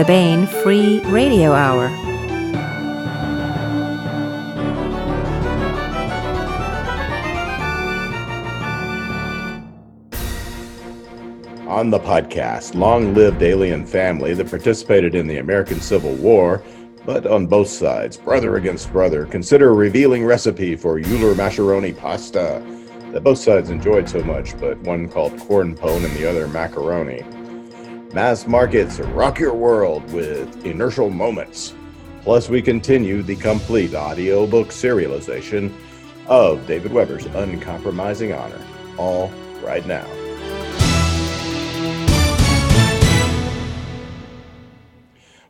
the Baen Free Radio Hour. On the podcast, long lived alien family that participated in the American Civil War, but on both sides, brother against brother, consider a revealing recipe for Euler macaroni pasta that both sides enjoyed so much, but one called corn pone and the other macaroni. Mass markets rock your world with inertial moments. Plus, we continue the complete audiobook serialization of David Weber's Uncompromising Honor, all right now.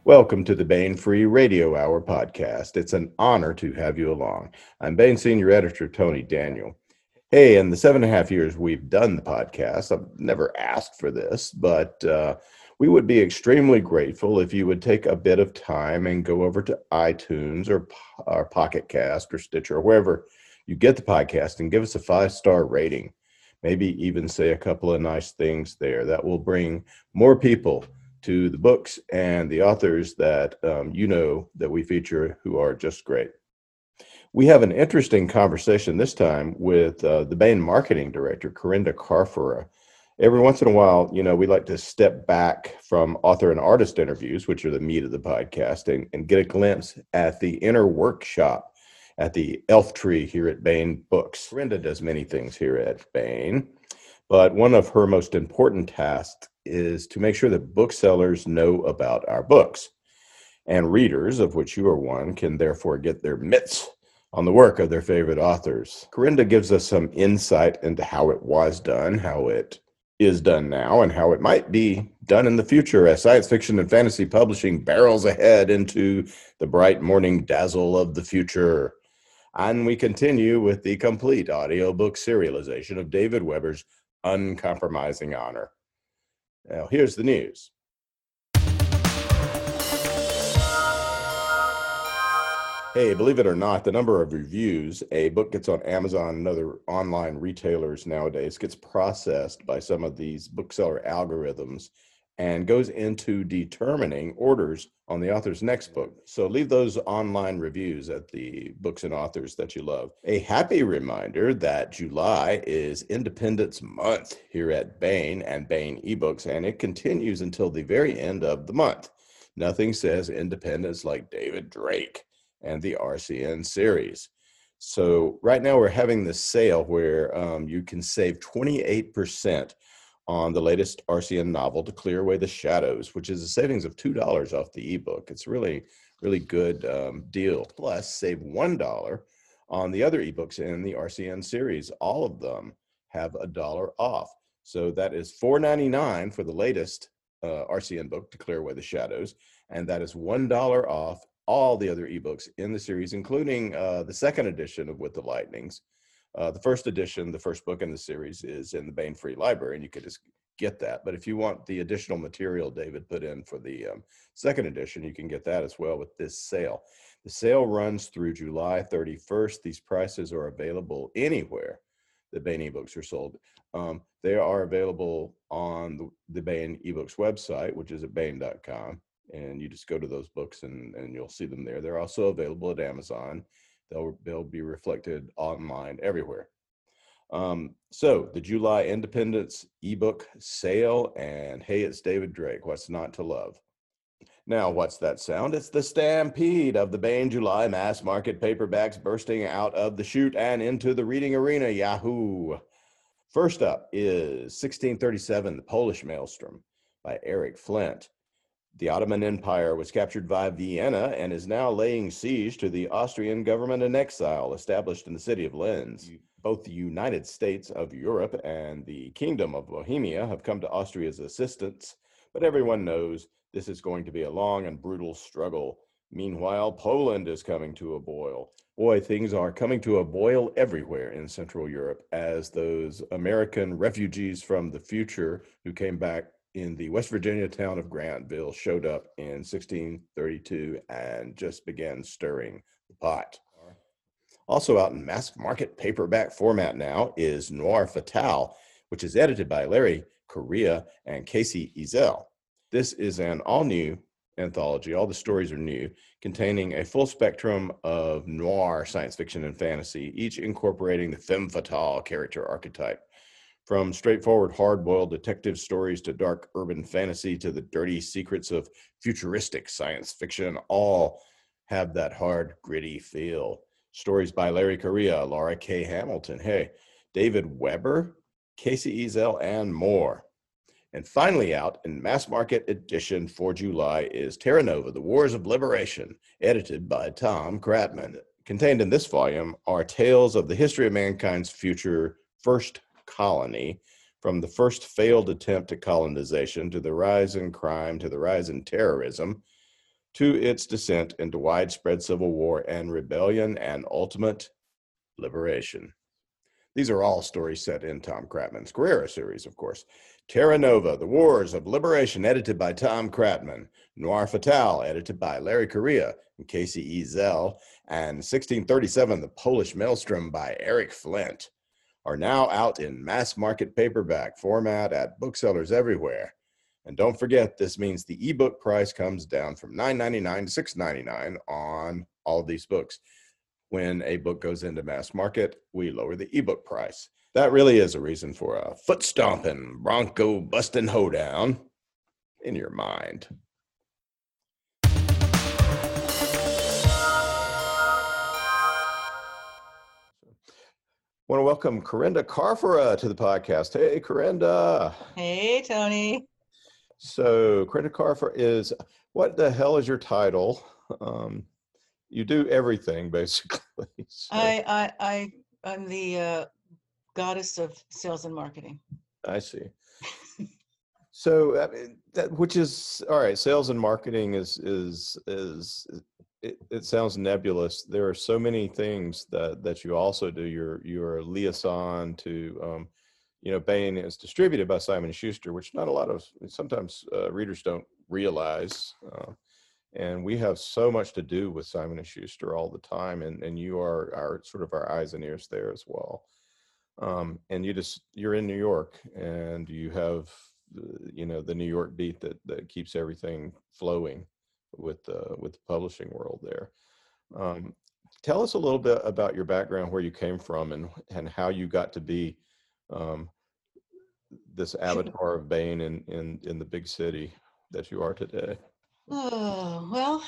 Welcome to the Baen Free Radio Hour podcast. It's an honor to have you along. I'm Baen Senior Editor Tony Daniel. Hey, in the seven and a half years we've done the podcast, I've never asked for this, but uh, we would be extremely grateful if you would take a bit of time and go over to iTunes or, or Pocket Cast or Stitcher or wherever you get the podcast and give us a five star rating. Maybe even say a couple of nice things there. That will bring more people to the books and the authors that um, you know that we feature who are just great. We have an interesting conversation this time with uh, the Baen marketing director, Corinda Carfora. Every once in a while, you know, we like to step back from author and artist interviews, which are the meat of the podcast, and, and get a glimpse at the inner workshop at the Elf Tree here at Baen Books. Corinda does many things here at Baen, but one of her most important tasks is to make sure that booksellers know about our books. And readers, of which you are one, can therefore get their mitts on the work of their favorite authors. Corinda gives us some insight into how it was done, how it is done now, and how it might be done in the future as science fiction and fantasy publishing barrels ahead into the bright morning dazzle of the future. And we continue with the complete audiobook serialization of David Weber's Uncompromising Honor. Now, here's the news. Hey, believe it or not, the number of reviews a book gets on Amazon and other online retailers nowadays gets processed by some of these bookseller algorithms and goes into determining orders on the author's next book. So leave those online reviews at the books and authors that you love. A happy reminder that July is Independence Month here at Baen and Baen eBooks, and it continues until the very end of the month. Nothing says independence like David Drake and the RCN series. So right now we're having this sale where um, you can save 28% on the latest RCN novel to clear away the shadows, which is a savings of $2 off the ebook. It's really, really good um, deal. Plus save $1 on the other ebooks in the RCN series. All of them have a dollar off. So that is $4.99 for the latest uh, RCN book to clear away the shadows. And that is $1 off all the other ebooks in the series, including uh, the second edition of With the Lightnings. Uh, the first edition, the first book in the series, is in the Baen Free Library, and you could just get that. But if you want the additional material David put in for the um, second edition, you can get that as well with this sale. The sale runs through July 31st. These prices are available anywhere that Baen ebooks are sold. Um, they are available on the, the Baen ebooks website, which is at baen.com and you just go to those books and, and you'll see them there. They're also available at Amazon. They'll, they'll be reflected online everywhere. Um, so the July Independence ebook sale, and hey, it's David Drake. What's not to love? Now, what's that sound? It's the stampede of the Baen July mass market paperbacks bursting out of the chute and into the reading arena. Yahoo! First up is 1637, The Polish Maelstrom by Eric Flint. The Ottoman Empire was captured by Vienna and is now laying siege to the Austrian government in exile established in the city of Linz. Both the United States of Europe and the Kingdom of Bohemia have come to Austria's assistance, but everyone knows this is going to be a long and brutal struggle. Meanwhile, Poland is coming to a boil. Boy, things are coming to a boil everywhere in Central Europe as those American refugees from the future who came back in the West Virginia town of Grantville showed up in 1632 and just began stirring the pot. Also out in mass market paperback format now is Noir Fatale, which is edited by Larry Correia and Kacey Ezell. This is an all new anthology. All the stories are new, containing a full spectrum of noir science fiction and fantasy, each incorporating the femme fatale character archetype. From straightforward, hard boiled detective stories to dark urban fantasy to the dirty secrets of futuristic science fiction, all have that hard, gritty feel. Stories by Larry Correia, Laurell K. Hamilton, hey, David Weber, Kacey Ezell, and more. And finally, out in mass market edition for July is Terra Nova The Wars of Liberation, edited by Tom Kratman. Contained in this volume are tales of the history of mankind's future first colony, from the first failed attempt at colonization to the rise in crime to the rise in terrorism to its descent into widespread civil war and rebellion and ultimate liberation. These are all stories set in Tom Kratman's Carrera series, of course. Terra Nova, The Wars of Liberation, edited by Tom Kratman. Noir Fatale, edited by Larry Correia and Kacey Ezell. And 1637, The Polish Maelstrom by Eric Flint, are now out in mass market paperback format at booksellers everywhere. And don't forget, this means the ebook price comes down from $9.99 to $6.99 on all of these books. When a book goes into mass market, we lower the ebook price. That really is a reason for a foot stomping, bronco busting hoedown in your mind. Want to welcome Corinda Carfora to the podcast. Hey, Corinda. Hey, Tony. So, Corinda Carfora is what the hell is your title? Um, you do everything basically. So. I, I, I, I'm the uh, goddess of sales and marketing. I see. so, I mean, that which is all right. Sales and marketing is is is it, it sounds nebulous. There are so many things that that you also do. You're you're a liaison to, um, you know, Baen is distributed by Simon Schuster, which not a lot of sometimes uh, readers don't realize. Uh, and we have so much to do with Simon and Schuster all the time, and and you are our sort of our eyes and ears there as well. Um, and you just you're in New York, and you have you know the New York beat that that keeps everything flowing with the with the publishing world there. Um, tell us a little bit about your background, where you came from, and and how you got to be um, this avatar of Baen in in in the big city that you are today. Oh well,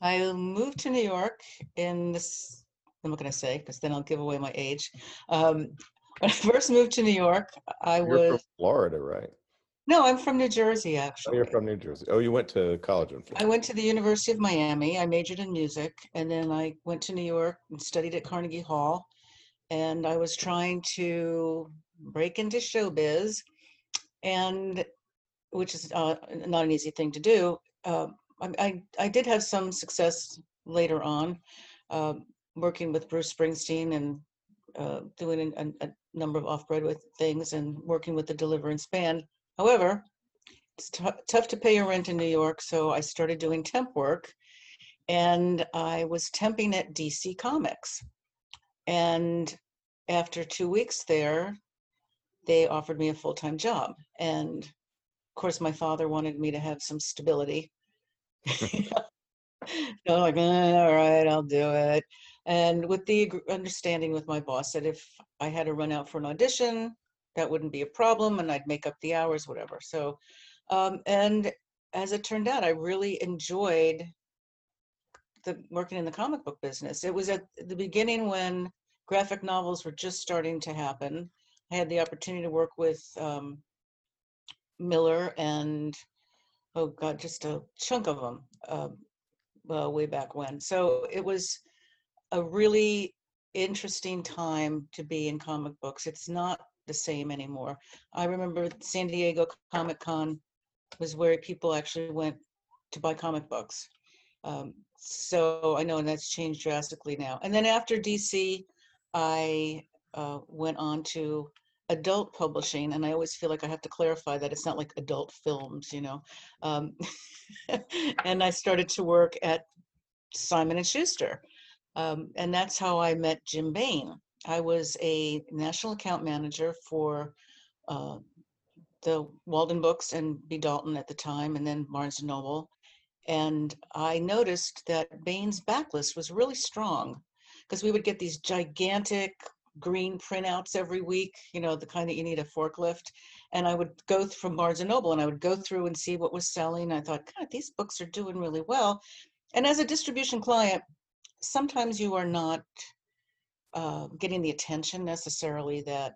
I moved to New York in this. I'm not going to say because then I'll give away my age. Um, when I first moved to New York, I You're was from Florida, right? No, I'm from New Jersey, Oh, actually. you're from New Jersey. Oh, you went to college in Florida. I went to the University of Miami. I majored in music, and then I went to New York and studied at Carnegie Hall. And I was trying to break into showbiz, and which is uh, not an easy thing to do. Uh, I, I I did have some success later on, uh, working with Bruce Springsteen and uh, doing a, a number of off-Broadway things and working with the Deliverance Band. However, it's tou- tough to pay your rent in New York, so I started doing temp work, and I was temping at DC Comics. And after two weeks there, they offered me a full time job. And of course, my father wanted me to have some stability. so I'm like, "Eh, all right, I'll do it. And with the understanding with my boss that if I had to run out for an audition, that wouldn't be a problem and I'd make up the hours, whatever. So, um, and as it turned out, I really enjoyed the working in the comic book business. It was at the beginning when graphic novels were just starting to happen. I had the opportunity to work with um, Miller and oh god, just a chunk of them um, well, way back when. So it was a really interesting time to be in comic books. It's not the same anymore. I remember San Diego Comic Con was where people actually went to buy comic books. Um, so I know, and that's changed drastically now. And then after DC, I uh, went on to adult publishing, and I always feel like I have to clarify that it's not like adult films, you know. Um, and I started to work at Simon and Schuster, um, and that's how I met Jim Baen. I was a national account manager for uh, the Walden Books and B. Dalton at the time, and then Barnes and Noble. And I noticed that Baen's backlist was really strong because we would get these gigantic green printouts every week, you know, the kind that you need a forklift. And I would go from Barnes and Noble and I would go through and see what was selling. I thought, God, these books are doing really well. And as a distribution client, sometimes you are not uh, getting the attention necessarily that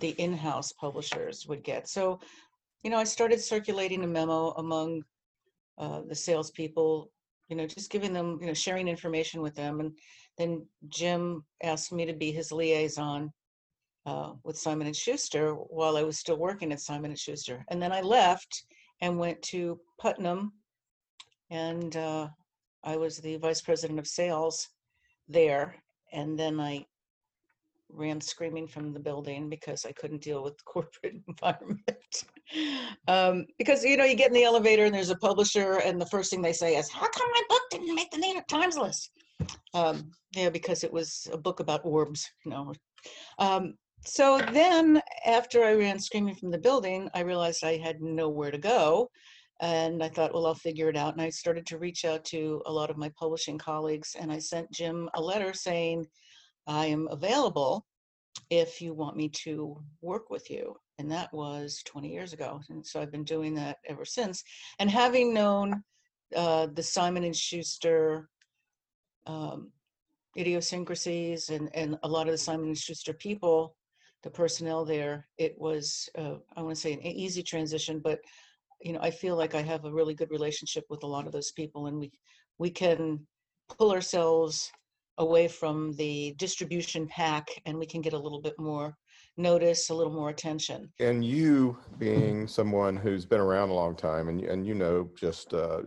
the in-house publishers would get. So, you know, I started circulating a memo among uh, the salespeople, you know, just giving them, you know, sharing information with them. And then Jim asked me to be his liaison uh, with Simon and Schuster while I was still working at Simon and Schuster. And then I left and went to Putnam, and uh, I was the vice president of sales there. And then I ran screaming from the building because I couldn't deal with the corporate environment. um, because you know, you get in the elevator and there's a publisher, and the first thing they say is, "How come my book didn't make the New York Times list?" Um, yeah, because it was a book about orbs, you know. Um, so then, after I ran screaming from the building, I realized I had nowhere to go. And I thought, well, I'll figure it out. And I started to reach out to a lot of my publishing colleagues. And I sent Jim a letter saying, I am available if you want me to work with you. And that was 20 years ago. And so I've been doing that ever since. And having known uh, the Simon and Schuster um, idiosyncrasies and, and a lot of the Simon and Schuster people, the personnel there, it was, uh, I want to say an easy transition, but you know, I feel like I have a really good relationship with a lot of those people and we, we can pull ourselves away from the distribution pack and we can get a little bit more notice, a little more attention. And you being someone who's been around a long time and, you- and you know, just, uh,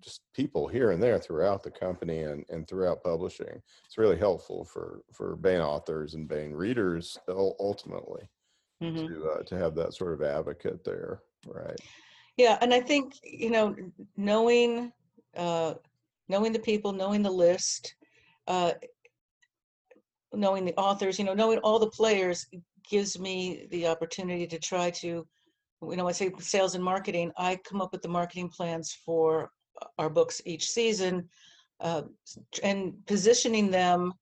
just people here and there throughout the company and, and throughout publishing, it's really helpful for, for Baen authors and Baen readers ul- ultimately Mhm. to, uh, to have that sort of advocate there, right? Yeah, and I think, you know, knowing, uh, knowing the people, knowing the list, uh, knowing the authors, you know, knowing all the players gives me the opportunity to try to, you know, I say sales and marketing, I come up with the marketing plans for our books each season, uh, and positioning them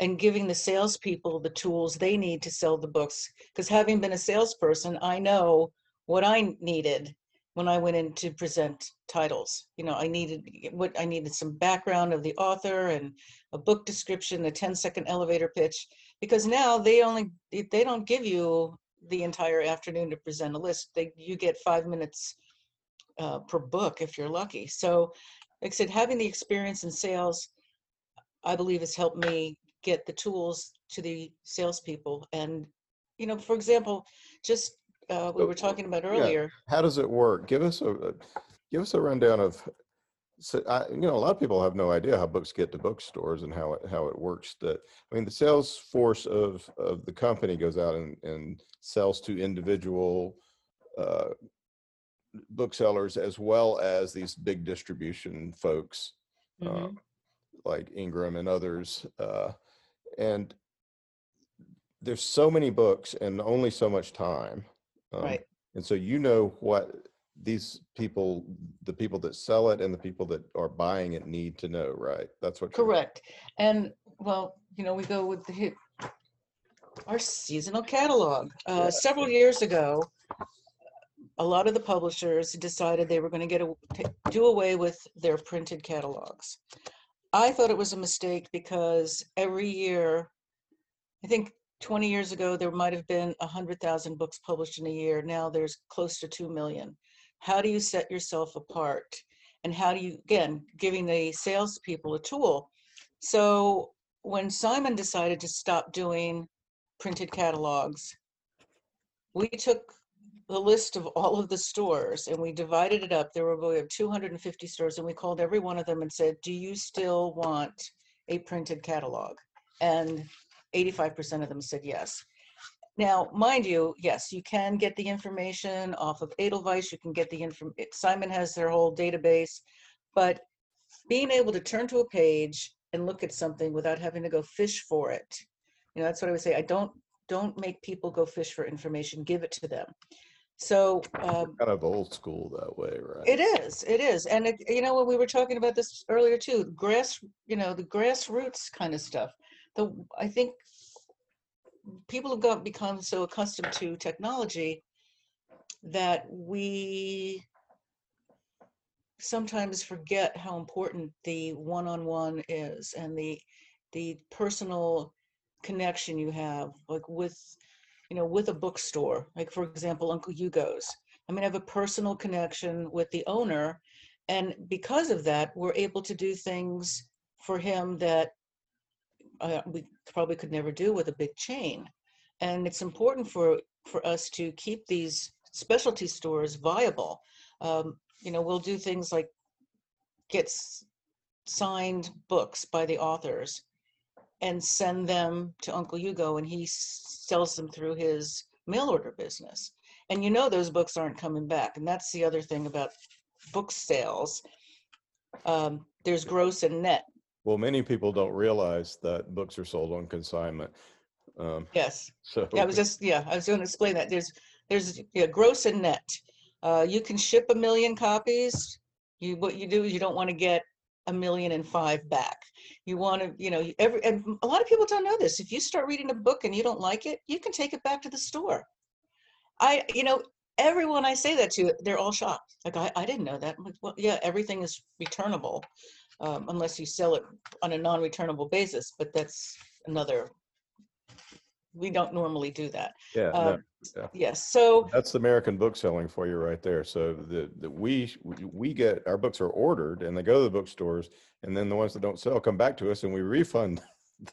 and giving the salespeople the tools they need to sell the books. Because having been a salesperson, I know what I needed when I went in to present titles. You know, I needed what I needed some background of the author and a book description, a 10 second elevator pitch, because now they only they don't give you the entire afternoon to present a list. They you get five minutes uh, per book if you're lucky. So, like I said, having the experience in sales, I believe has helped me get the tools to the salespeople. And you know, for example, just uh, we were talking about yeah. earlier. How does it work? Give us a, a- give us a rundown of, so I, you know, a lot of people have no idea how books get to bookstores and how it, how it works. That, I mean, the sales force of, of the company goes out and, and sells to individual uh, booksellers as well as these big distribution folks um, like Ingram and others. Uh, and there's so many books and only so much time. Um, Right. And so you know what these people, the people that sell it and the people that are buying it need to know, right? That's what. Correct. And well, you know, we go with the hit, our seasonal catalog. Uh, Yeah. several years ago, a lot of the publishers decided they were going to get a, do away with their printed catalogs. I thought it was a mistake because every year, I think 20 years ago, there might have been 100,000 books published in a year. Now there's close to 2 million. How do you set yourself apart? And how do you, again, giving the salespeople a tool? So when Simon decided to stop doing printed catalogs, we took the list of all of the stores and we divided it up. There were we have 250 stores and we called every one of them and said, "Do you still want a printed catalog?" And 85% of them said yes. Now, mind you, yes, you can get the information off of Edelweiss. You can get the inform. Simon has their whole database, but being able to turn to a page and look at something without having to go fish for it, you know, that's what I would say. I don't don't make people go fish for information. Give it to them. So um, Kind of old school that way, right? it is, it is, and it, you know, when we were talking about this earlier too, grass, you know, the grassroots kind of stuff. The I think people have got become so accustomed to technology that we sometimes forget how important the one-on-one is and the the personal connection you have like with you know with a bookstore. Like for example uncle hugo's. I mean i have a personal connection with the owner and because of that we're able to do things for him that uh, we probably could never do with a big chain. And it's important for for us to keep these specialty stores viable. Um, you know we'll do things like get signed books by the authors and send them to uncle hugo and he sells them through his mail order business. And you know those books aren't coming back. And that's the other thing about book sales. Um, there's gross and net Well, many people don't realize that books are sold on consignment. Um, yes so Yeah, I was just, yeah, I was going to explain that. There's, there's, yeah, gross and net. Uh, you can ship a million copies. You, what you do is you don't want to get a million and five back. You want to, you know, every, and a lot of people don't know this. If you start reading a book and you don't like it, you can take it back to the store. I, you know, everyone I say that to, they're all shocked. Like, I, I didn't know that. Like, well, yeah, everything is returnable, um, unless you sell it on a non-returnable basis, but that's another, we don't normally do that. yeah, no, Um, yeah. Yes, so, that's the American book selling for you right there. So the, the we we get our books are ordered and they go to the bookstores, and then the ones that don't sell come back to us and we refund.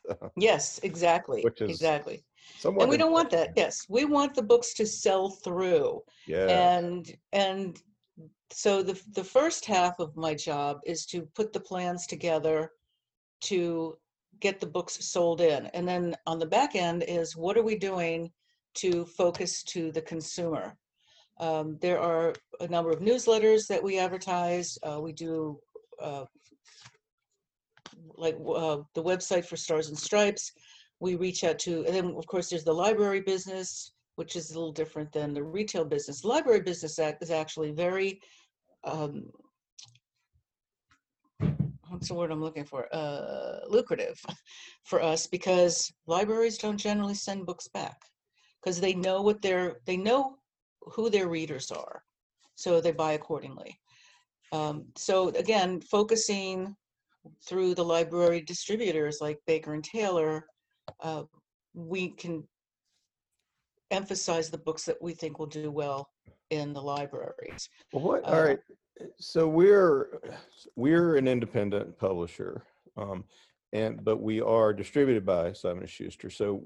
them. yes, exactly, Which is exactly. Somewhat And we don't want that, yes, we want the books to sell through. Yeah. And, and so the, the first half of my job is to put the plans together to get the books sold in. And then on the back end is what are we doing to focus to the consumer? Um, there are a number of newsletters that we advertise. Uh, we do uh, like uh, the website for Stars and Stripes. We reach out to, and then of course there's the library business, which is a little different than the retail business. Library business is actually very, um, what's the word I'm looking for? Uh, lucrative for us because libraries don't generally send books back because they know what their they know who their readers are, so they buy accordingly. Um, so again, focusing through the library distributors like Baker and Taylor, uh, we can emphasize the books that we think will do well in the libraries. Well, what? Uh, All right. So we're we're an independent publisher, um, and but we are distributed by Simon and Schuster. So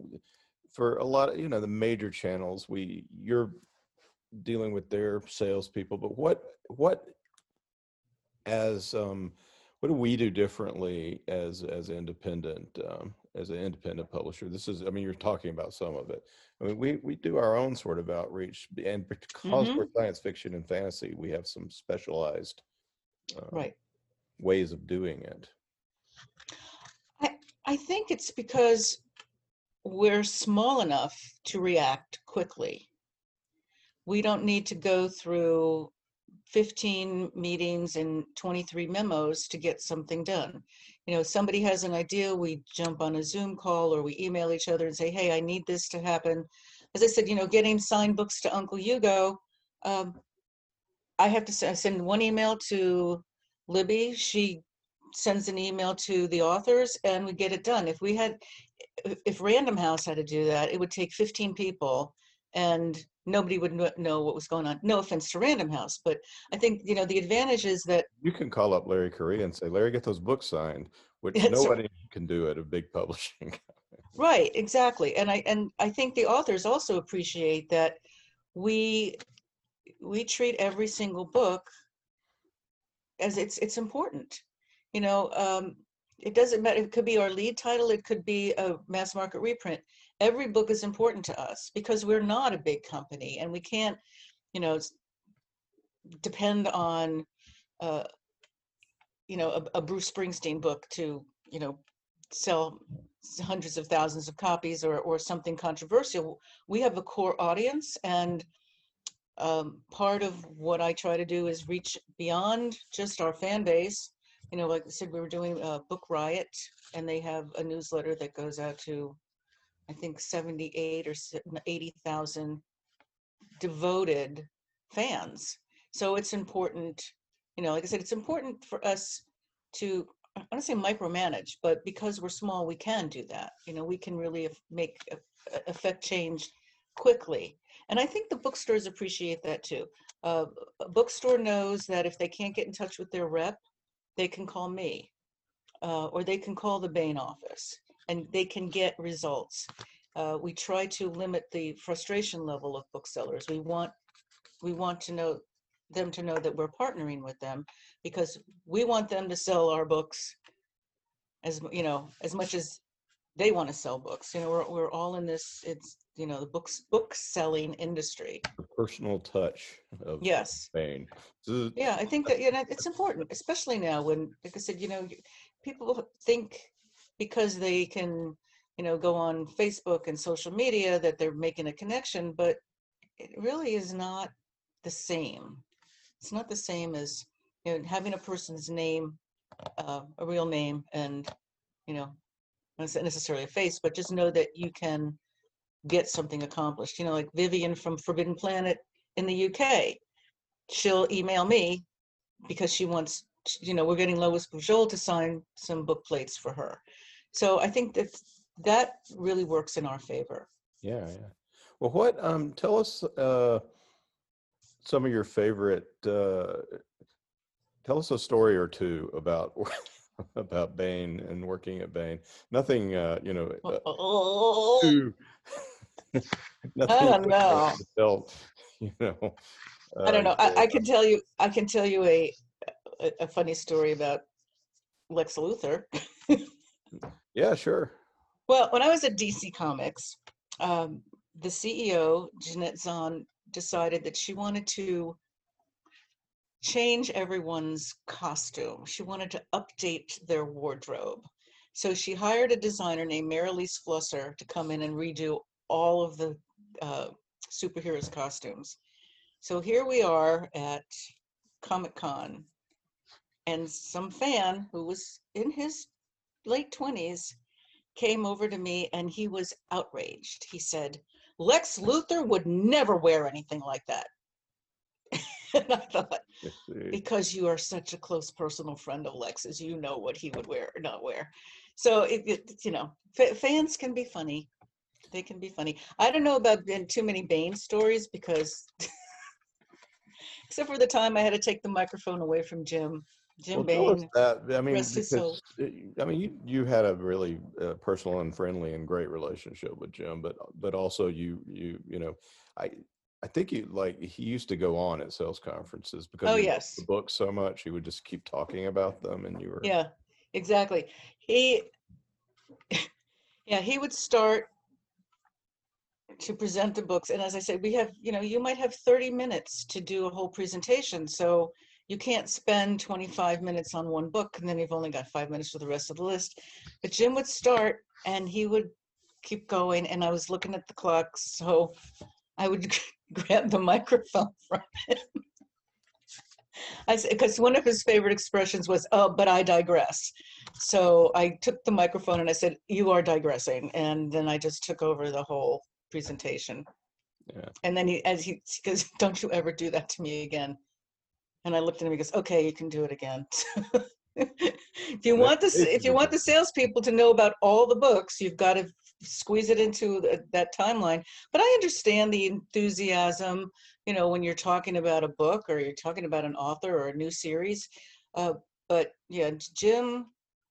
for a lot of you know the major channels, we you're dealing with their salespeople. But what what as um, what do we do differently as as independent um, as an independent publisher? This is I mean you're talking about some of it. I mean, we, we do our own sort of outreach, and because we're science fiction and fantasy, we have some specialized uh, Right. ways of doing it. I I think it's because we're small enough to react quickly. We don't need to go through 15 meetings and 23 memos to get something done. You know, somebody has an idea, we jump on a Zoom call or we email each other and say, hey, I need this to happen. As I said, you know, getting signed books to Uncle Hugo, um, I have to se- send one email to Libby. She sends an email to the authors and we get it done. If we had, if Random House had to do that, it would take 15 people and nobody would know what was going on. No offense to Random House, but I think, you know, the advantage is that, You can call up Larry Correia and say, Larry, get those books signed, which That's right. nobody can do at a big publishing. right, exactly. And I, and I think the authors also appreciate that we, we treat every single book as it's, it's important. You know, um, it doesn't matter, it could be our lead title, it could be a mass market reprint. Every book is important to us because we're not a big company and we can't, you know, depend on, uh, you know, a, a Bruce Springsteen book to, you know, sell hundreds of thousands of copies or, or something controversial. We have a core audience and um, part of what I try to do is reach beyond just our fan base. You know, like I said, we were doing a Book Riot and they have a newsletter that goes out to, I think 78 or se- 80,000 devoted fans. So it's important, you know, like I said, it's important for us to, I want to say micromanage, but because we're small, we can do that. You know, we can really make, affect change quickly. And I think the bookstores appreciate that too. Uh, a bookstore knows that if they can't get in touch with their rep, they can call me. Uh, or they can call the Baen office and they can get results. Uh, we try to limit the frustration level of booksellers. We want, we want to know, them to know that we're partnering with them because we want them to sell our books as, you know, as much as they want to sell books. You know, we're, we're all in this, it's, you know, the books, book selling industry. The personal touch of Yes. So- Yeah, I think that, you know, it's important, especially now when, like I said, you know, people think because they can, you know, go on Facebook and social media that they're making a connection, but it really is not the same. It's not the same as, you know, having a person's name, uh, a real name and, you know, not necessarily a face, but just know that you can get something accomplished. You know, like Vivian from Forbidden Planet in the UK she'll email me because she wants, you know, we're getting Lois Bujold to sign some book plates for her. So I think that that really works in our favor. Yeah, yeah. Well, what, um, tell us, uh, some of your favorite, uh, tell us a story or two about, about Baen and working at Baen. Nothing, uh, you know, uh, too. don't know. much you know. I don't uh, know. I, I can tell you, I can tell you a, a, a funny story about Lex Luthor. Yeah, sure. Well, when I was at DC Comics, um, the CEO, Jenette Kahn, decided that she wanted to change everyone's costume. She wanted to update their wardrobe. So she hired a designer named Marilise Flusser to come in and redo all of the uh, superheroes' costumes. So here we are at Comic Con, and some fan who was in his late 20s came over to me and he was outraged. He said, Lex Luthor would never wear anything like that. and I thought, because you are such a close personal friend of Lex's, you know what he would wear or not wear. So, it, it, you know, fa- fans can be funny. They can be funny. I don't know about in too many Baen stories because, except for the time I had to take the microphone away from Jim. Jim Well, Baen. that. I mean, rest his soul. because, I mean, you, you had a really uh, personal and friendly and great relationship with Jim, but but also you you you know, I I think you like he used to go on at sales conferences because Oh, he yes. the books so much. He would just keep talking about them, and you were Yeah, exactly. He, yeah, he would start to present the books. And as I said, we have, you know, you might have 30 minutes to do a whole presentation. So you can't spend 25 minutes on one book and then you've only got five minutes for the rest of the list. But Jim would start and he would keep going. And I was looking at the clock. So I would grab the microphone from him. Because one of his favorite expressions was, oh, but I digress. So I took the microphone and I said, you are digressing. And then I just took over the whole presentation. Yeah. And then he, as he, he goes, don't you ever do that to me again. And I looked at him, he goes, okay, you can do it again. if you want this, if you want the salespeople to know about all the books, you've got to squeeze it into the, that timeline. But I understand the enthusiasm, you know, when you're talking about a book or you're talking about an author or a new series. Uh, but yeah, Jim,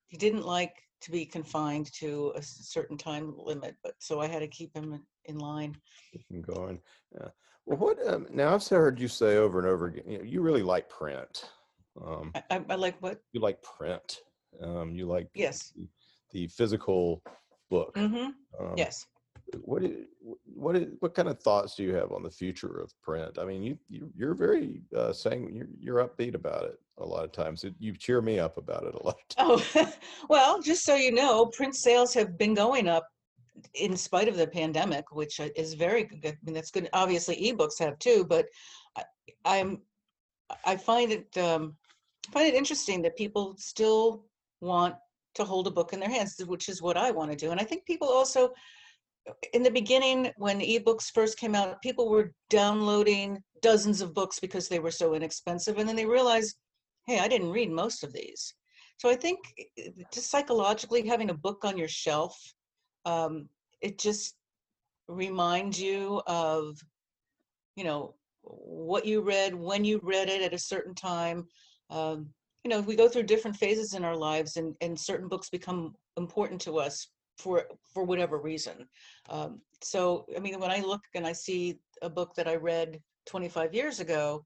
he didn't like to be confined to a certain time limit, but so I had to keep him in- in line. him going. Yeah. Well, what um, now? I've heard you say over and over again. You, know, you really like print. Um, I, I, I like what? you like print. Um, you like Yes. the, the physical book. hmm Um, Yes. what is, what is, what kind of thoughts do you have on the future of print? I mean, you, you you're very uh, saying you're you're upbeat about it a lot of times. It, you cheer me up about it a lot. Of times. Oh, well, just so you know, print sales have been going up in spite of the pandemic, which is very good. I mean, that's good. Obviously, ebooks have too, but I, am I find it um, find it interesting that people still want to hold a book in their hands, which is what I want to do. And I think people also, in the beginning, when ebooks first came out, people were downloading dozens of books because they were so inexpensive, and then they realized, hey, I didn't read most of these. So I think just psychologically having a book on your shelf um, it just reminds you of you know what you read when you read it at a certain time um, you know we go through different phases in our lives and, and certain books become important to us for for whatever reason. Um, so i mean when i look and i see a book that i read 25 years ago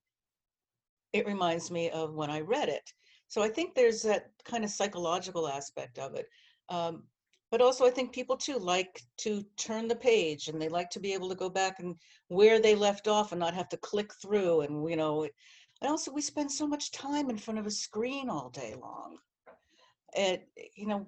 it reminds me of when i read it. So i think there's that kind of psychological aspect of it. Um, but also I think people too like to turn the page and they like to be able to go back and where they left off and not have to click through and you know and also we spend so much time in front of a screen all day long. And you know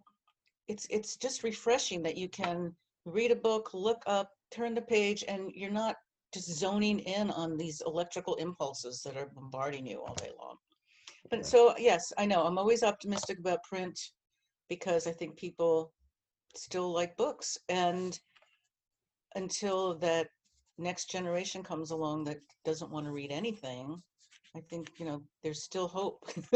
it's it's just refreshing that you can read a book look up turn the page and you're not just zoning in on these electrical impulses that are bombarding you all day long. But so yes i know i'm always optimistic about print because i think people still like books and until that next generation comes along that doesn't want to read anything i think you know there's still hope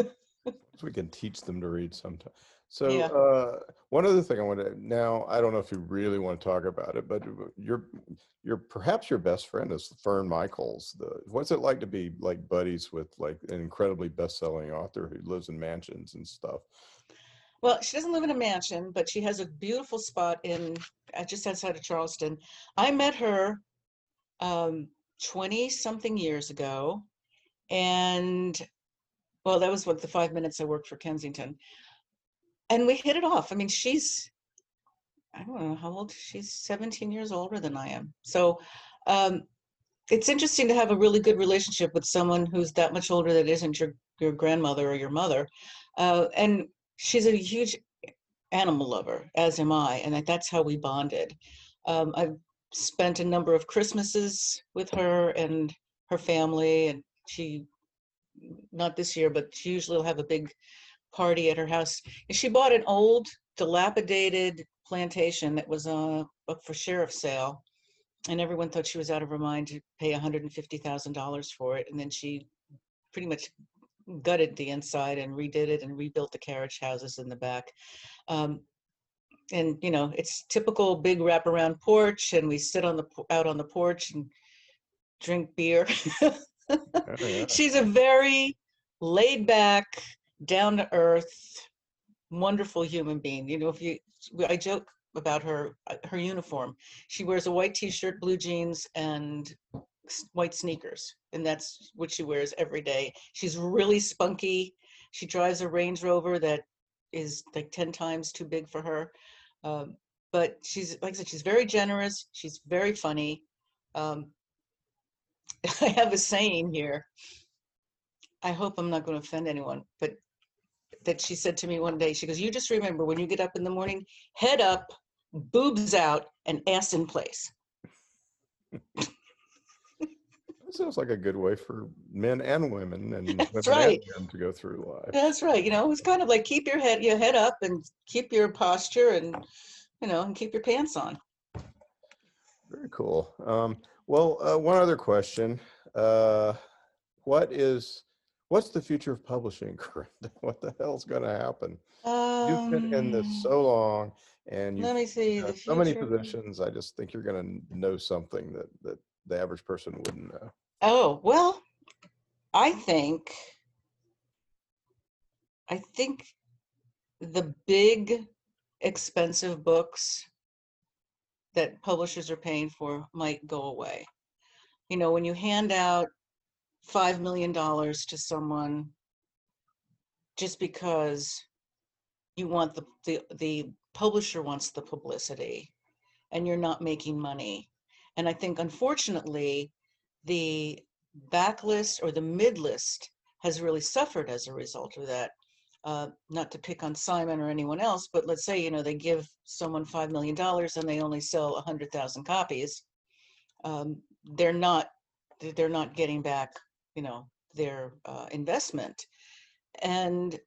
so we can teach them to read sometime so Yeah. uh, one other thing i want to now i don't know if you really want to talk about it but your your perhaps your best friend is fern michaels the what's it like to be like buddies with like an incredibly best-selling author who lives in mansions and stuff Well, she doesn't live in a mansion, but she has a beautiful spot in uh, just outside of Charleston. I met her um 20 something years ago and well that was what the 5 minutes I worked for Kensington. And we hit it off. I mean, she's I don't know how old she's 17 years older than I am. So um it's interesting to have a really good relationship with someone who's that much older that isn't your your grandmother or your mother. Uh, and she's a huge animal lover, as am I, and that's how we bonded. Um, I've spent a number of Christmases with her and her family, and she, not this year, but she usually will have a big party at her house. And she bought an old, dilapidated plantation that was uh, up for sheriff sale, and everyone thought she was out of her mind to pay $150,000 for it. And then she pretty much gutted the inside and redid it and rebuilt the carriage houses in the back. Um, and you know, it's typical big wraparound porch, and we sit on the out on the porch and drink beer. Oh, yeah. She's a very laid back, down to earth, wonderful human being. You know, if you, I joke about her uh, her uniform. She wears a white t-shirt, blue jeans, and white sneakers, and that's what she wears every day. She's really spunky. She drives a Range Rover that is like 10 times too big for her. Um, but she's, like I said, she's very generous. She's very funny. Um, I have a saying here. I hope I'm not going to offend anyone, but that she said to me one day, she goes, You just remember when you get up in the morning, head up, boobs out, and ass in place. It sounds like a good way for men and women and That's women right. and to go through life. That's right. You know, it's kind of like keep your head your head up and keep your posture and you know and keep your pants on. Very cool. Um, well, uh, one other question. Uh, what is what's the future of publishing? What the hell's going to happen? You've been in this Um, so long, and you've let me see got the so many positions. I just think you're going to know something that that the average person wouldn't know. Oh, well, I think I think the big expensive books that publishers are paying for might go away. You know, when you hand out five million dollars to someone just because you want the, the the publisher wants the publicity and you're not making money. And I think, unfortunately, the backlist or the mid list has really suffered as a result of that. Uh, not to pick on Simon or anyone else, but let's say you know they give someone five million dollars and they only sell a hundred thousand copies. Um, they're not they're not getting back you know their uh, investment, and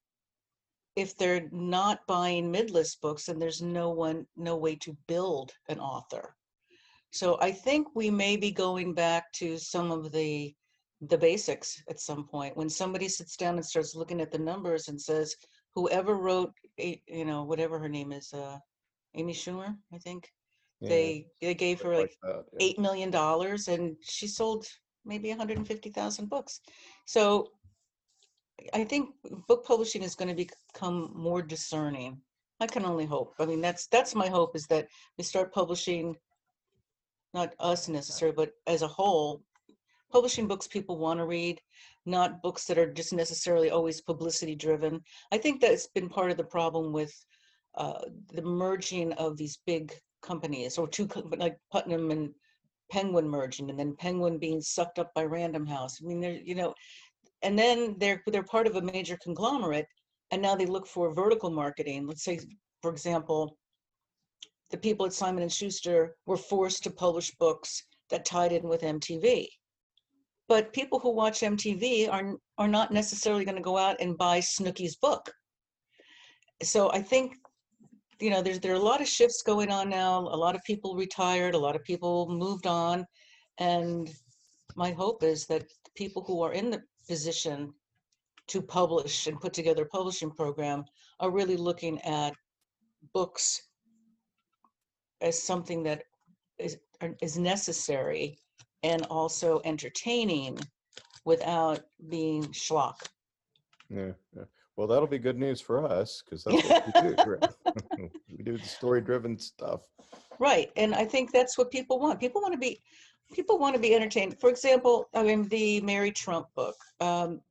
if they're not buying mid-list books, then there's no one no way to build an author. So I think we may be going back to some of the the basics at some point when somebody sits down and starts looking at the numbers and says whoever wrote you know whatever her name is uh amy schumer i think yeah. they they gave her like, like that, yeah. eight million dollars and she sold maybe 150,000 books so i think book publishing is going to become more discerning i can only hope i mean that's that's my hope is that we start publishing not us necessarily but as a whole publishing books people want to read, not books that are just necessarily always publicity driven. I think that's been part of the problem with uh, the merging of these big companies, or two like Putnam and Penguin merging, and then Penguin being sucked up by Random House. I mean, they're you know, and then they're they're part of a major conglomerate, and now they look for vertical marketing. Let's say, for example, the people at Simon and Schuster were forced to publish books that tied in with MTV but people who watch MTV are are not necessarily going to go out and buy Snooki's book. So I think you know there's there are a lot of shifts going on now. A lot of people retired, a lot of people moved on, and my hope is that people who are in the position to publish and put together a publishing program are really looking at books as something that is is necessary and also entertaining without being schlock. Yeah, yeah. Well, that'll be good news for us because that's what we do. Right? we do the story-driven stuff. Right, and I think that's what people want. People want to be, people want to be entertained. For example, I mean, the Mary Trump book, um,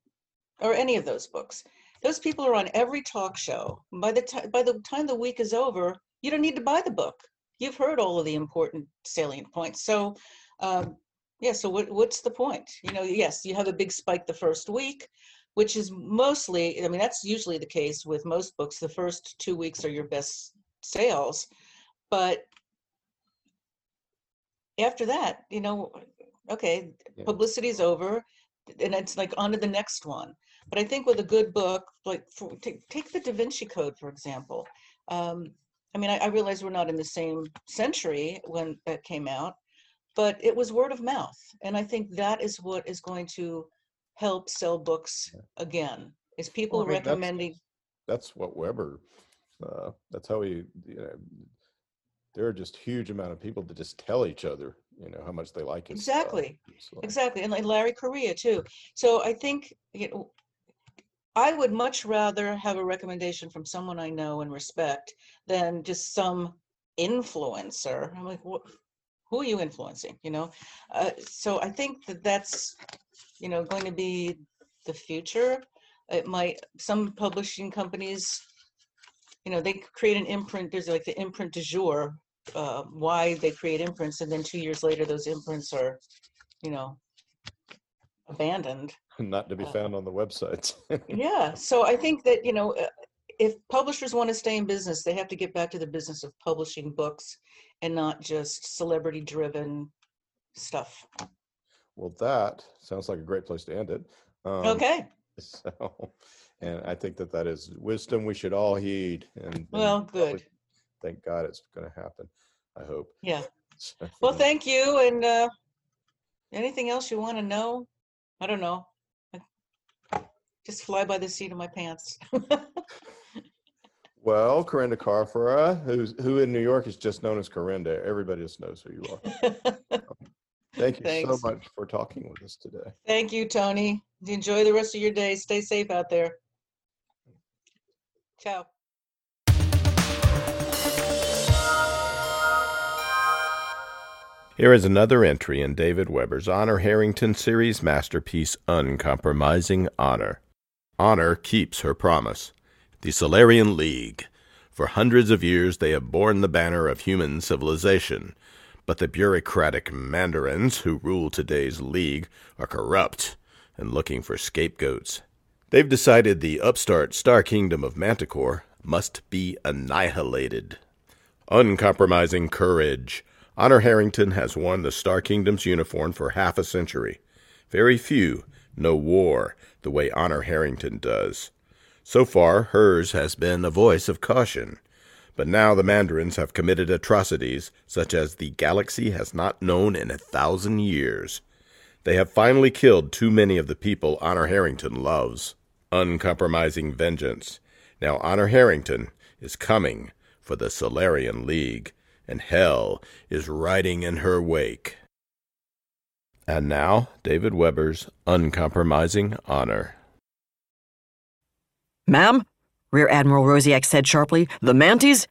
or any of those books. Those people are on every talk show. By the time by the time the week is over, you don't need to buy the book. You've heard all of the important salient points. So um, yeah so what, what's the point you know yes you have a big spike the first week which is mostly i mean that's usually the case with most books the first two weeks are your best sales but after that you know okay yeah. publicity is over and it's like on to the next one but i think with a good book like for, take, take the da vinci code for example um, i mean I, I realize we're not in the same century when that came out but it was word of mouth. And i think that is what is going to help sell books again is people well, I mean, recommending that's, that's, what weber uh, that's how we you know there are just huge amount of people that just tell each other you know how much they like it exactly. so. exactly. And like larry correia too. So i think you know i would much rather have a recommendation from someone i know and respect than just some influencer. I'm like who are you influencing? You know? Uh, so i think that that's you know going to be the future. It might some publishing companies you know they create an imprint there's like the imprint du jour uh, why they create imprints and then two years later those imprints are you know abandoned not to be found on the websites yeah so i think that you know uh, if publishers want to stay in business they have to get back to the business of publishing books and not just celebrity driven stuff. Well, that sounds like a great place to end it. Um, okay. So, and I think that that is wisdom we should all heed. And, and well, good. Thank God it's going to happen. I hope. Yeah. well, thank you. And uh, anything else you want to know? I don't know. Just fly by the seat of my pants. Well, Corinda Carfora, who's who in New York is just known as Corinda. Everybody just knows who you are. Thank you Thanks. so much for talking with us today. Thank you, Tony. Enjoy the rest of your day. Stay safe out there. Ciao. Here is another entry in David Weber's Honor Harrington series masterpiece, Uncompromising Honor. Honor keeps her promise. The Solarian League. For hundreds of years, they have borne the banner of human civilization. But the bureaucratic mandarins who rule today's League are corrupt and looking for scapegoats. They've decided the upstart Star Kingdom of Manticore must be annihilated. Uncompromising courage. Honor Harrington has worn the Star Kingdom's uniform for half a century. Very few know war the way Honor Harrington does. So far, hers has been a voice of caution. But now the Mandarins have committed atrocities such as the galaxy has not known in a thousand years. They have finally killed too many of the people Honor Harrington loves. Uncompromising vengeance. Now Honor Harrington is coming for the Solarian League, and hell is riding in her wake. And now, David Weber's Uncompromising Honor. Ma'am? Rear Admiral Rosiak said sharply. The Manties?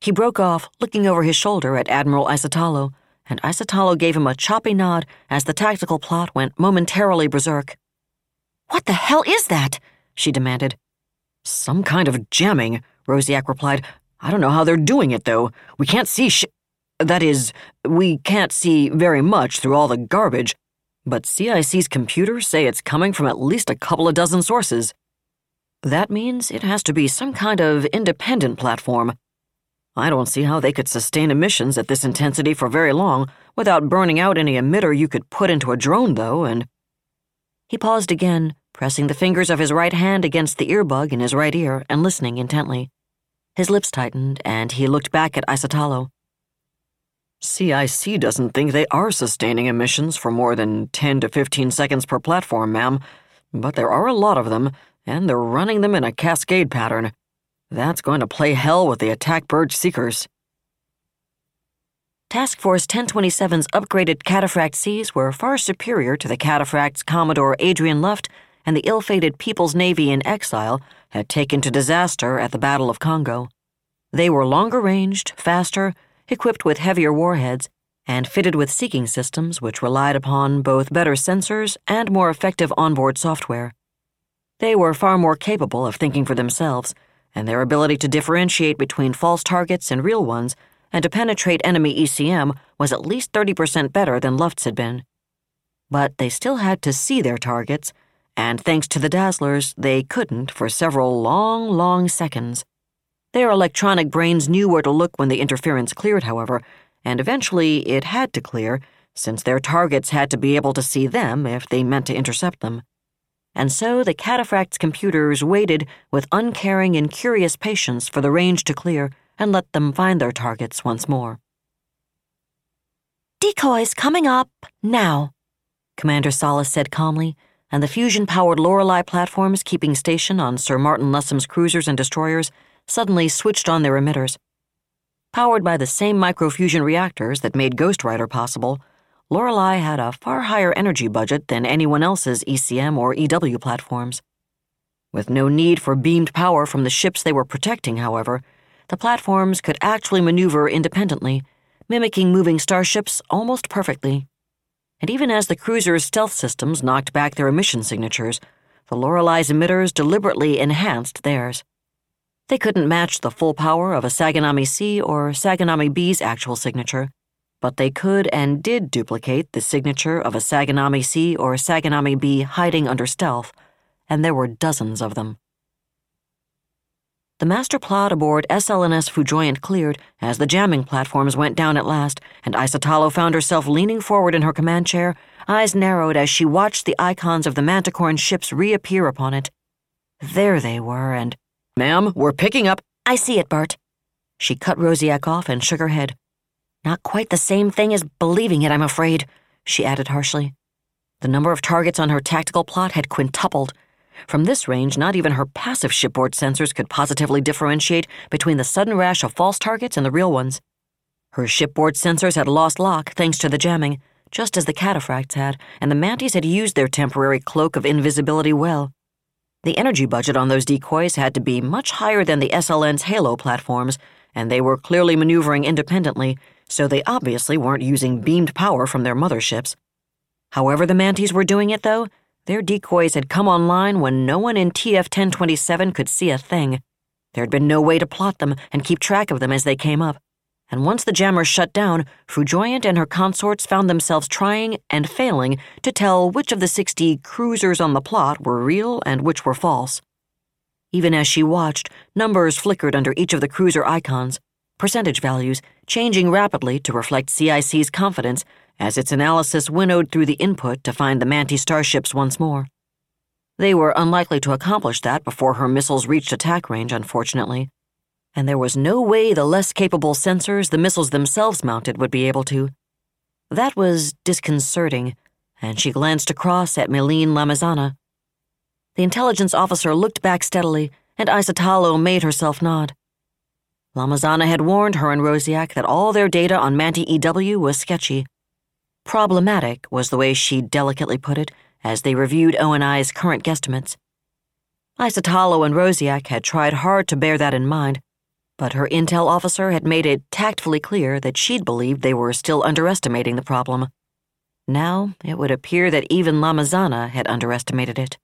He broke off, looking over his shoulder at Admiral Isotalo, and Isotalo gave him a choppy nod as the tactical plot went momentarily berserk. What the hell is that? she demanded. Some kind of jamming, Rosiak replied. I don't know how they're doing it, though. We can't see sh. That is, we can't see very much through all the garbage, but CIC's computers say it's coming from at least a couple of dozen sources. That means it has to be some kind of independent platform. I don't see how they could sustain emissions at this intensity for very long without burning out any emitter you could put into a drone, though, and. He paused again, pressing the fingers of his right hand against the earbug in his right ear and listening intently. His lips tightened, and he looked back at Isotalo. CIC doesn't think they are sustaining emissions for more than 10 to 15 seconds per platform, ma'am, but there are a lot of them, and they're running them in a cascade pattern. That's going to play hell with the attack bird seekers. Task Force 1027's upgraded Cataphract Cs were far superior to the Cataphracts Commodore Adrian Luft and the ill fated People's Navy in exile had taken to disaster at the Battle of Congo. They were longer ranged, faster, equipped with heavier warheads, and fitted with seeking systems which relied upon both better sensors and more effective onboard software. They were far more capable of thinking for themselves, and their ability to differentiate between false targets and real ones and to penetrate enemy ECM was at least 30% better than Luft's had been. But they still had to see their targets, and thanks to the Dazzlers, they couldn't for several long, long seconds. Their electronic brains knew where to look when the interference cleared, however, and eventually it had to clear, since their targets had to be able to see them if they meant to intercept them. And so the cataphract's computers waited with uncaring and curious patience for the range to clear and let them find their targets once more. Decoys coming up now, Commander Salas said calmly, and the fusion powered Lorelei platforms keeping station on Sir Martin Lessem's cruisers and destroyers suddenly switched on their emitters. Powered by the same microfusion reactors that made Ghost Rider possible, Lorelei had a far higher energy budget than anyone else's ECM or EW platforms. With no need for beamed power from the ships they were protecting, however, the platforms could actually maneuver independently, mimicking moving starships almost perfectly. And even as the cruiser's stealth systems knocked back their emission signatures, the Lorelei's emitters deliberately enhanced theirs. They couldn't match the full power of a Saganami C or Saganami B's actual signature, but they could and did duplicate the signature of a Saganami C or Saganami B hiding under stealth, and there were dozens of them. The master plot aboard SLNS Foudroyant cleared as the jamming platforms went down at last, and Isotalo found herself leaning forward in her command chair, eyes narrowed as she watched the icons of the Manticoran ships reappear upon it. There they were, and Ma'am, we're picking up. I see it, Bart. She cut Rosiak off and shook her head. Not quite the same thing as believing it, I'm afraid, she added harshly. The number of targets on her tactical plot had quintupled. From this range, not even her passive shipboard sensors could positively differentiate between the sudden rash of false targets and the real ones. Her shipboard sensors had lost lock thanks to the jamming, just as the cataphracts had, and the manties had used their temporary cloak of invisibility well. The energy budget on those decoys had to be much higher than the SLN's Halo platforms, and they were clearly maneuvering independently, so they obviously weren't using beamed power from their motherships. However, the Manties were doing it, though, their decoys had come online when no one in TF 1027 could see a thing. There'd been no way to plot them and keep track of them as they came up. And once the jammers shut down, Foudroyant and her consorts found themselves trying and failing to tell which of the 60 cruisers on the plot were real and which were false. Even as she watched, numbers flickered under each of the cruiser icons, percentage values changing rapidly to reflect CIC's confidence as its analysis winnowed through the input to find the Manti starships once more. They were unlikely to accomplish that before her missiles reached attack range, unfortunately, and there was no way the less capable sensors the missiles themselves mounted would be able to. That was disconcerting, and she glanced across at Meline Lamazana. The intelligence officer looked back steadily, and Isotalo made herself nod. Lamazana had warned her and Rosiak that all their data on Manti EW was sketchy. Problematic was the way she delicately put it as they reviewed ONI's current guesstimates. Isotalo and Rosiak had tried hard to bear that in mind, but her intel officer had made it tactfully clear that she'd believed they were still underestimating the problem. Now it would appear that even Lamazana had underestimated it.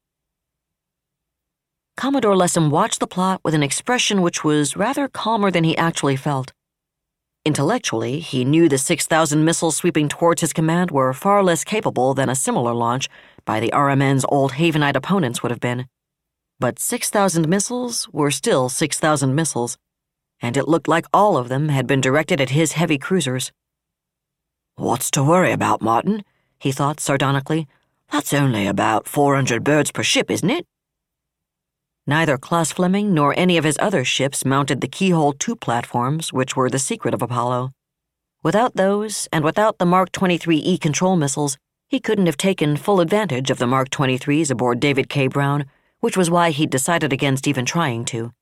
Commodore Lessem watched the plot with an expression which was rather calmer than he actually felt. Intellectually, he knew the 6,000 missiles sweeping towards his command were far less capable than a similar launch by the RMN's old Havenite opponents would have been. But 6,000 missiles were still 6,000 missiles, and it looked like all of them had been directed at his heavy cruisers. What's to worry about, Martin? he thought sardonically. That's only about 400 birds per ship, isn't it? Neither Klaus Fleming nor any of his other ships mounted the Keyhole 2 platforms, which were the secret of Apollo. Without those, and without the Mark 23E control missiles, he couldn't have taken full advantage of the Mark 23s aboard David K. Brown, which was why he'd decided against even trying to.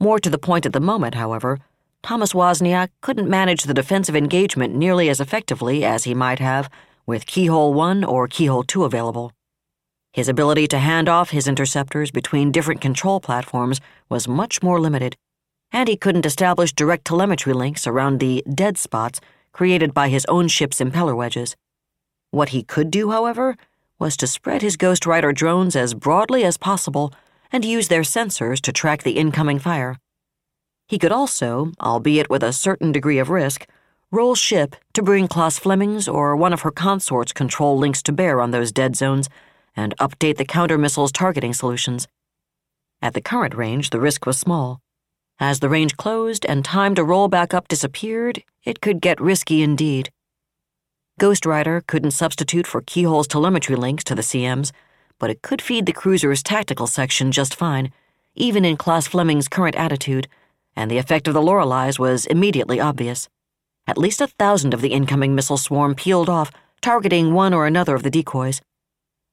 More to the point at the moment, however, Thomas Wozniak couldn't manage the defensive engagement nearly as effectively as he might have with Keyhole 1 or Keyhole 2 available. His ability to hand off his interceptors between different control platforms was much more limited, and he couldn't establish direct telemetry links around the dead spots created by his own ship's impeller wedges. What he could do, however, was to spread his Ghost Rider drones as broadly as possible and use their sensors to track the incoming fire. He could also, albeit with a certain degree of risk, roll ship to bring Klaus Fleming's or one of her consorts' control links to bear on those dead zones and update the counter missiles targeting solutions. At the current range, the risk was small. As the range closed and time to roll back up disappeared, it could get risky indeed. Ghost Rider couldn't substitute for Keyhole's telemetry links to the CMs, but it could feed the cruiser's tactical section just fine, even in Klaus Fleming's current attitude, and the effect of the Loreleis was immediately obvious. At least a thousand of the incoming missile swarm peeled off, targeting one or another of the decoys.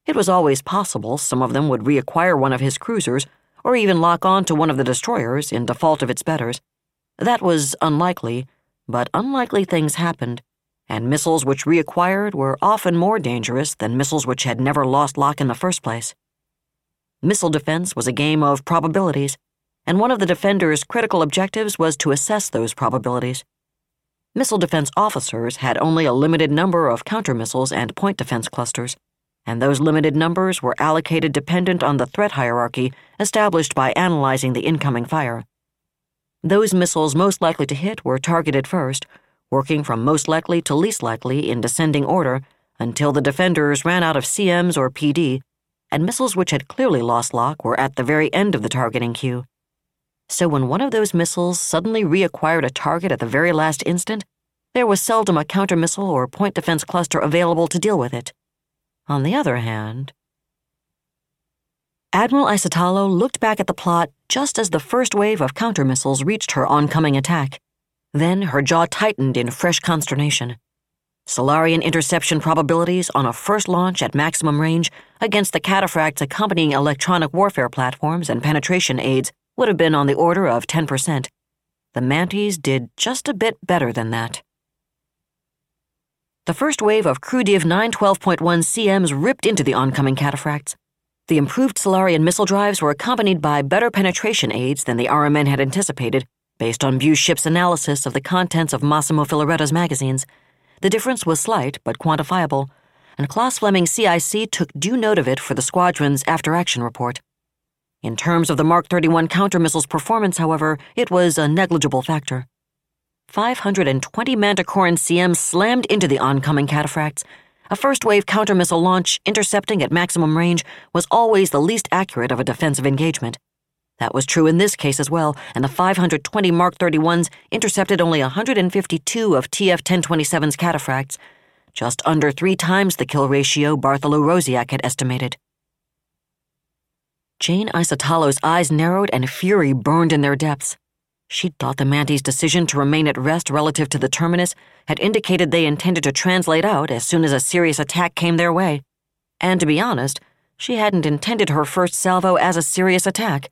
It was always possible some of them would reacquire one of his cruisers, or even lock on to one of the destroyers in default of its betters. That was unlikely, but unlikely things happened and missiles which reacquired were often more dangerous than missiles which had never lost lock in the first place. Missile defense was a game of probabilities, and one of the defender's critical objectives was to assess those probabilities. Missile defense officers had only a limited number of counter missiles and point defense clusters, and those limited numbers were allocated dependent on the threat hierarchy established by analyzing the incoming fire. Those missiles most likely to hit were targeted first, working from most likely to least likely in descending order until the defenders ran out of CMs or PD, and missiles which had clearly lost lock were at the very end of the targeting queue. So when one of those missiles suddenly reacquired a target at the very last instant, there was seldom a counter missile or point defense cluster available to deal with it. On the other hand, Admiral Isotalo looked back at the plot just as the first wave of counter missiles reached her oncoming attack. Then her jaw tightened in fresh consternation. Solarian interception probabilities on a first launch at maximum range against the cataphract's accompanying electronic warfare platforms and penetration aids would have been on the order of 10%. The Manties did just a bit better than that. The first wave of CruDiv 912.1 CMs ripped into the oncoming cataphracts. The improved Solarian missile drives were accompanied by better penetration aids than the RMN had anticipated Based on Ship's analysis of the contents of Massimo Filareta's magazines, the difference was slight but quantifiable, and Klaus Fleming CIC took due note of it for the squadron's after action report. In terms of the Mark 31 counter missile's performance, however, it was a negligible factor. 520 Manticoran CMs slammed into the oncoming cataphracts. A first wave counter missile launch, intercepting at maximum range, was always the least accurate of a defensive engagement. That was true in this case as well, and the 520 Mark 31s intercepted only 152 of TF 1027's cataphracts, just under three times the kill ratio Bartholomew Rosiak had estimated. Jane Isotalo's eyes narrowed and fury burned in their depths. She'd thought the Manties' decision to remain at rest relative to the terminus had indicated they intended to translate out as soon as a serious attack came their way. And to be honest, she hadn't intended her first salvo as a serious attack.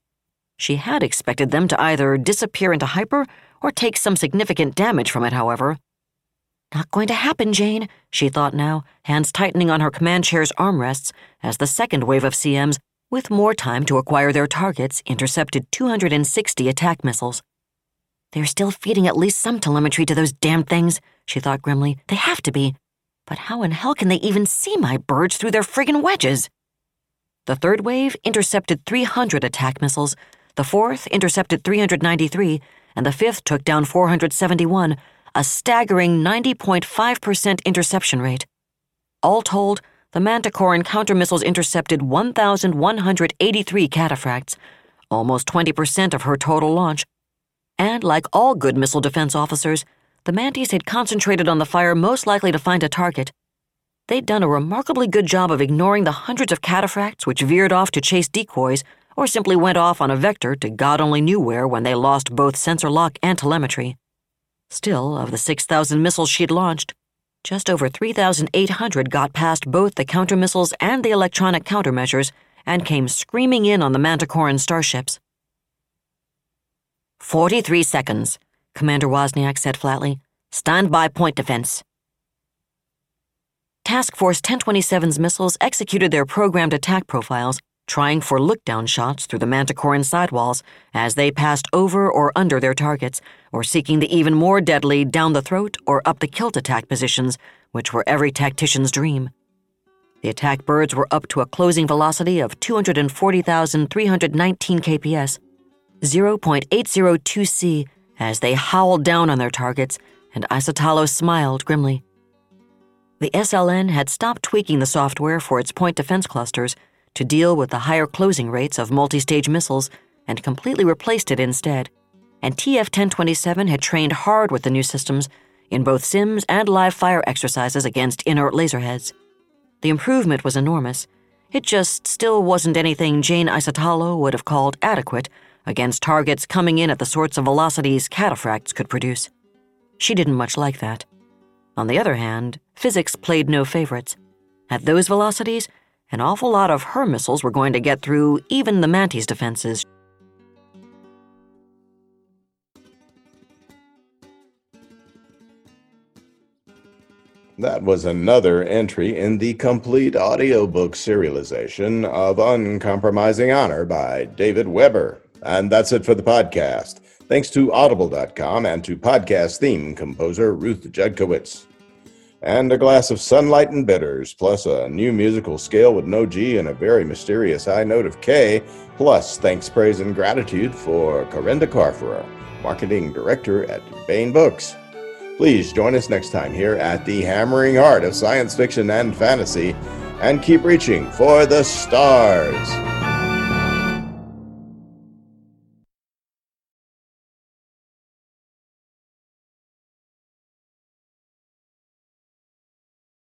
She had expected them to either disappear into hyper or take some significant damage from it, however. Not going to happen, Jane, she thought now, hands tightening on her command chair's armrests as the second wave of CMs, with more time to acquire their targets, intercepted 260 attack missiles. They're still feeding at least some telemetry to those damned things, she thought grimly. They have to be. But how in hell can they even see my birds through their friggin' wedges? The third wave intercepted 300 attack missiles, the fourth intercepted 393, and the fifth took down 471, a staggering 90.5% interception rate. All told, the Manticoran counter missiles intercepted 1,183 cataphracts, almost 20% of her total launch. And like all good missile defense officers, the Manties had concentrated on the fire most likely to find a target. They'd done a remarkably good job of ignoring the hundreds of cataphracts which veered off to chase decoys or simply went off on a vector to God only knew where when they lost both sensor lock and telemetry. Still, of the 6,000 missiles she'd launched, just over 3,800 got past both the counter missiles and the electronic countermeasures and came screaming in on the Manticoran starships. 43 seconds, Commander Wozniak said flatly. Stand by point defense. Task Force 1027's missiles executed their programmed attack profiles trying for look down shots through the Manticoran sidewalls as they passed over or under their targets, or seeking the even more deadly down the throat or up the kilt attack positions, which were every tactician's dream. The attack birds were up to a closing velocity of 240,319 kps, 0.802 C, as they howled down on their targets, and Isotalo smiled grimly. The SLN had stopped tweaking the software for its point defense clusters to deal with the higher closing rates of multi stage missiles and completely replaced it instead. And TF 1027 had trained hard with the new systems in both sims and live fire exercises against inert laserheads. The improvement was enormous. It just still wasn't anything Jane Isotalo would have called adequate against targets coming in at the sorts of velocities cataphracts could produce. She didn't much like that. On the other hand, physics played no favorites. At those velocities, an awful lot of her missiles were going to get through even the Manties' defenses. That was another entry in the complete audiobook serialization of Uncompromising Honor by David Weber. And that's it for the podcast. Thanks to Audible.com and to podcast theme composer Ruth Judkowitz and a glass of sunlight and bitters, plus a new musical scale with no G and a very mysterious high note of K, plus thanks, praise, and gratitude for Corinda Carfora, marketing director at Baen Books. Please join us next time here at the hammering heart of science fiction and fantasy, and keep reaching for the stars.